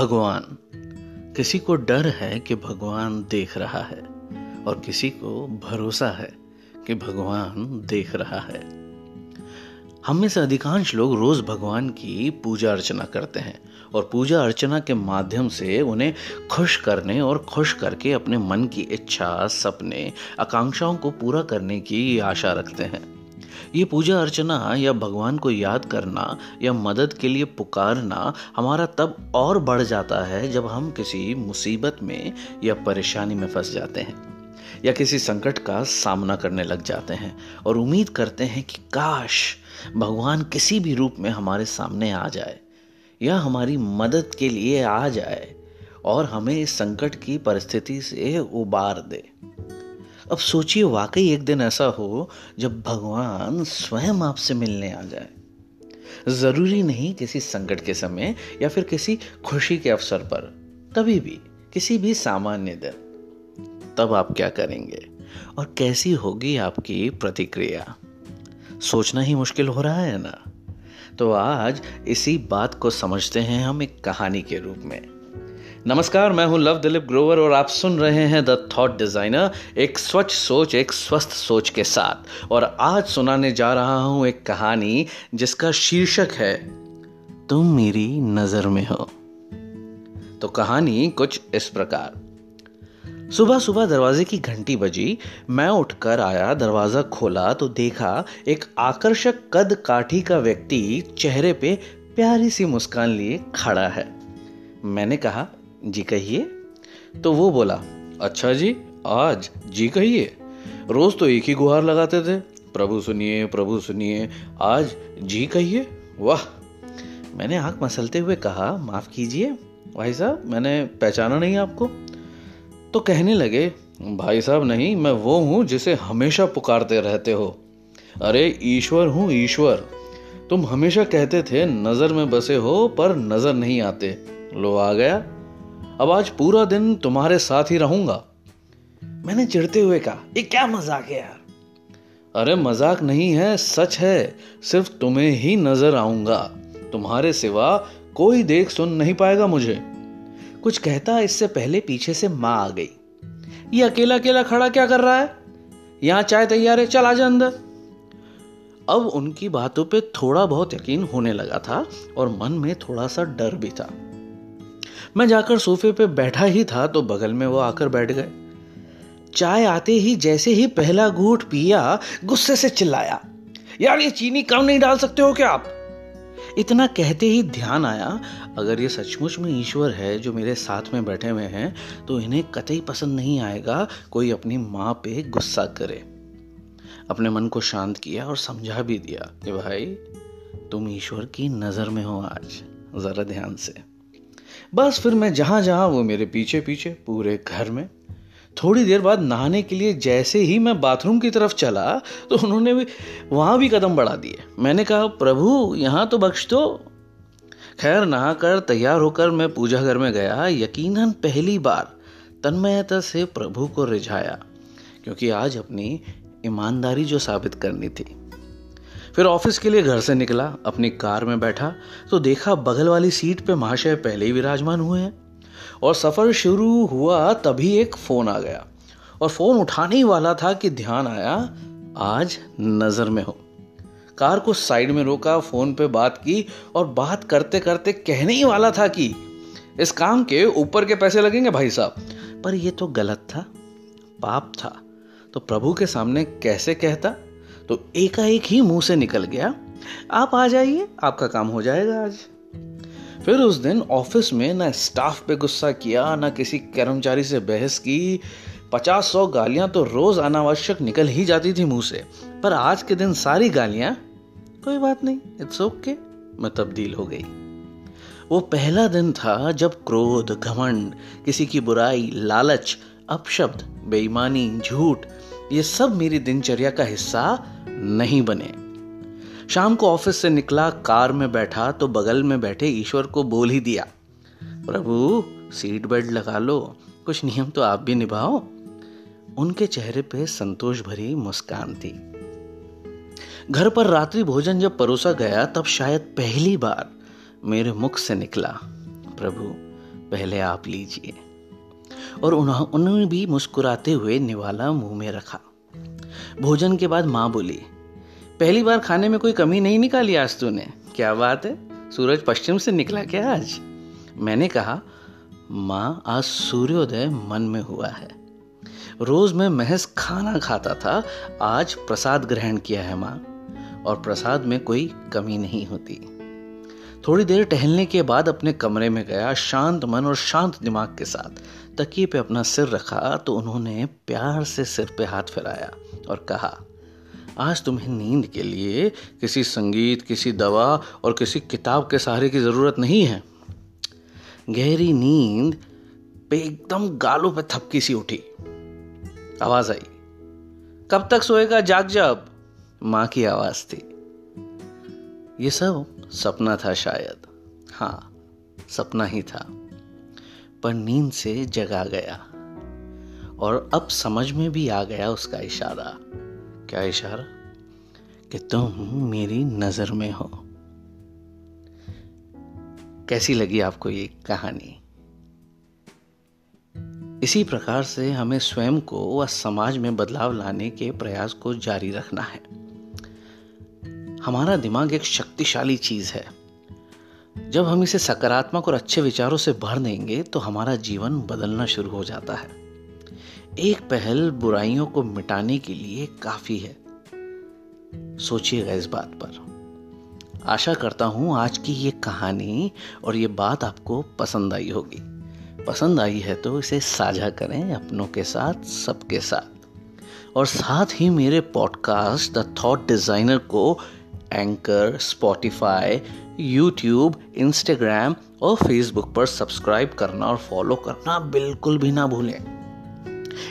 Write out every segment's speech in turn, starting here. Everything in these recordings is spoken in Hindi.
भगवान। किसी को डर है कि भगवान देख रहा है, और किसी को भरोसा है कि भगवान देख रहा है। हम में से अधिकांश लोग रोज भगवान की पूजा अर्चना करते हैं, और पूजा अर्चना के माध्यम से उन्हें खुश करने और खुश करके अपने मन की इच्छा, सपने, आकांक्षाओं को पूरा करने की आशा रखते हैं। ये पूजा अर्चना या भगवान को याद करना या मदद के लिए पुकारना हमारा तब और बढ़ जाता है जब हम किसी मुसीबत में या परेशानी में फंस जाते हैं या किसी संकट का सामना करने लग जाते हैं और उम्मीद करते हैं कि काश भगवान किसी भी रूप में हमारे सामने आ जाए या हमारी मदद के लिए आ जाए और हमें इस संकट की परिस्थिति से उबार दे। अब सोचिए वाकई एक दिन ऐसा हो जब भगवान स्वयं आपसे मिलने आ जाए। ज़रूरी नहीं किसी संकट के समय या फिर किसी खुशी के अवसर पर कभी भी, किसी भी सामान्य दिन। तब आप क्या करेंगे? और कैसी होगी आपकी प्रतिक्रिया? सोचना ही मुश्किल हो रहा है ना? तो आज इसी बात को समझते हैं हम एक कहानी के रूप में। नमस्कार, मैं हूँ लव दिलीप ग्रोवर और आप सुन रहे हैं द थॉट डिज़ाइनर एक स्वच्छ सोच, एक स्वस्थ सोच के साथ। और आज सुनाने जा रहा हूँ एक कहानी जिसका शीर्षक है, तुम मेरी नज़र में हो। तो कहानी कुछ इस प्रकार। सुबह सुबह दरवाजे की घंटी बजी, मैं उठकर आया, दरवाज़ा खोला तो देखा एक आकर्षक कद काठी का व्यक्ति चेहरे पे प्यारी सी मुस्कान लिए खड़ा है। मैंने कहा जी कहिए। तो वो बोला अच्छा जी, आज जी कहिए। रोज तो एक ही गुहार लगाते थे। प्रभु सुनिए प्रभु सुनिए, आज जी कहिए। वाह। मैंने आँख मसलते हुए कहा, माफ़ कीजिए, भाई साहब, मैंने पहचाना नहीं आपको। तो कहने लगे, भाई साहब नहीं, मैं वो हूँ जिसे हमेशा पुकारते रहते हो। अरे, ईश्वर हूँ, ईश्वर। तुम हमेशा कहते थे, नज़र में बसे हो, पर नज़र नहीं आते। लो, आ गया। अब आज पूरा दिन तुम्हारे साथ ही रहूँगा। मैंने चिढ़ते हुए कहा, ये क्या मज़ाक है यार? अरे, मज़ाक नहीं है, सच है। सिर्फ़ तुम्हें ही नज़र आऊँगा। तुम्हारे सिवा कोई देख सुन नहीं पाएगा मुझे। कुछ कहता इससे पहले पीछे से माँ आ गई। ये अकेला अकेला खड़ा क्या कर रहा है? यहाँ चाय तैयार है, चल आ जा अंदर। अब उनकी बातों पे थोड़ा बहुत यकीन होने लगा था और मन में थोड़ा सा डर भी था। मैं जाकर सोफे पे बैठा ही था तो बगल में वो आकर बैठ गए। चाय आते ही जैसे ही पहला घूट पिया, गुस्से से चिल्लाया, यार ये चीनी कम नहीं डाल सकते हो क्या आप? इतना कहते ही ध्यान आया, अगर ये सचमुच में ईश्वर है जो मेरे साथ में बैठे हुए हैं तो इन्हें कतई पसंद नहीं आएगा, कोई अपनी माँ पे गुस्सा करे। अपने मन को शांत किया और समझा भी दिया कि भाई, तुम ईश्वर की नज़र में हो आज, जरा ध्यान से। बस फिर मैं जहाँ जहाँ, वो मेरे पीछे पीछे, पूरे घर में। थोड़ी देर बाद नहाने के लिए जैसे ही मैं बाथरूम की तरफ़ चला तो उन्होंने भी, वहाँ भी कदम बढ़ा दिए। मैंने कहा, प्रभु, यहाँ तो बख्श दो। खैर, नहाकर तैयार होकर मैं पूजा घर में गया। यकीनन पहली बार तन्मयता से प्रभु को रिझाया, क्योंकि आज अपनी ईमानदारी जो साबित करनी थी। फिर ऑफ़िस के लिए घर से निकला, अपनी कार में बैठा तो देखा बगल वाली सीट पे महाशय पहले ही विराजमान हुए हैं। और सफ़र शुरू हुआ तभी एक फ़ोन आ गया। और फ़ोन उठाने ही वाला था कि ध्यान आया, आज नज़र में हो। कार को साइड में रोका, फ़ोन पे बात की और बात करते करते कहने ही वाला था कि, इस काम के ऊपर के पैसे लगेंगे भाई साहब? पर यह तो गलत था, पाप था। तो प्रभु के सामने कैसे कहता? तो एकाएक ही मुँह से निकल गया। आप आ जाइए आपका काम हो जाएगा आज। फिर उस दिन ऑफ़िस में ना स्टाफ पे गुस्सा किया ना किसी कर्मचारी से बहस की। पचास सौ गालियाँ तो रोज अनावश्यक निकल ही जाती थी मुँह से। पर आज के दिन सारी गालियाँ कोई बात नहीं इट्स ओके okay, मैं तब्दील हो गई। वो पहला दिन था जब क्रोध घमंड किसी की बुराई लालच अपशब्द बेईमानी झूठ ये सब मेरी दिनचर्या का हिस्सा नहीं बने। शाम को ऑफ़िस से निकला, कार में बैठा तो बगल में बैठे ईश्वर को बोल ही दिया, प्रभु, सीट बेल्ट लगा लो, कुछ नियम तो आप भी निभाओ। उनके चेहरे पे संतोष भरी मुस्कान थी। घर पर रात्रि भोजन जब परोसा गया, तब शायद पहली बार मेरे मुख से निकला, प्रभु, पहले आप लीजिए। और उन्होंने भी मुस्कुराते हुए निवाला मुँह में रखा। भोजन के बाद माँ बोली, पहली बार खाने में कोई कमी नहीं निकाली आज तूने। क्या बात है? सूरज पश्चिम से निकला क्या आज? मैंने कहा, माँ, आज सूर्योदय मन में हुआ है। रोज मैं महज खाना खाता था, आज प्रसाद ग्रहण किया है माँ, और प्रसाद में कोई कमी नहीं होती। थोड़ी देर टहलने के बाद अपने कमरे में गया, शांत मन और शांत दिमाग के साथ। तकिए पे अपना सिर रखा तो उन्होंने प्यार से सिर पे हाथ फिराया और कहा, आज तुम्हें नींद के लिए किसी संगीत, किसी दवा और किसी किताब के सहारे की ज़रूरत नहीं है। गहरी नींद पे एकदम गालों पे थपकी सी उठी। आवाज़ आई, कब तक सोएगा? जाग जब माँ की आवाज़ थी। ये सब सपना था शायद। हाँ सपना ही था। पर नींद से जगा गया। और अब समझ में भी आ गया उसका इशारा। क्या इशारा? कि तुम मेरी नज़र में हो। कैसी लगी आपको ये कहानी? इसी प्रकार से हमें स्वयं को व समाज में बदलाव लाने के प्रयास को जारी रखना है। हमारा दिमाग एक शक्तिशाली चीज़ है। जब हम इसे सकारात्मक और अच्छे विचारों से भर देंगे तो हमारा जीवन बदलना शुरू हो जाता है। एक पहल बुराइयों को मिटाने के लिए काफ़ी है। सोचिएगा इस बात पर। आशा करता हूँ आज की ये कहानी और ये बात आपको पसंद आई होगी। पसंद आई है तो इसे साझा करें अपनों के साथ, सबके साथ। और साथ ही मेरे पॉडकास्ट द थॉट डिज़ाइनर को एंकर स्पॉटिफाई यूट्यूब इंस्टाग्राम और फेसबुक पर सब्सक्राइब करना और फॉलो करना बिल्कुल भी ना भूलें।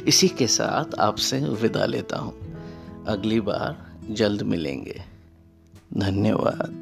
इसी के साथ आपसे विदा लेता हूँ। अगली बार जल्द मिलेंगे। धन्यवाद।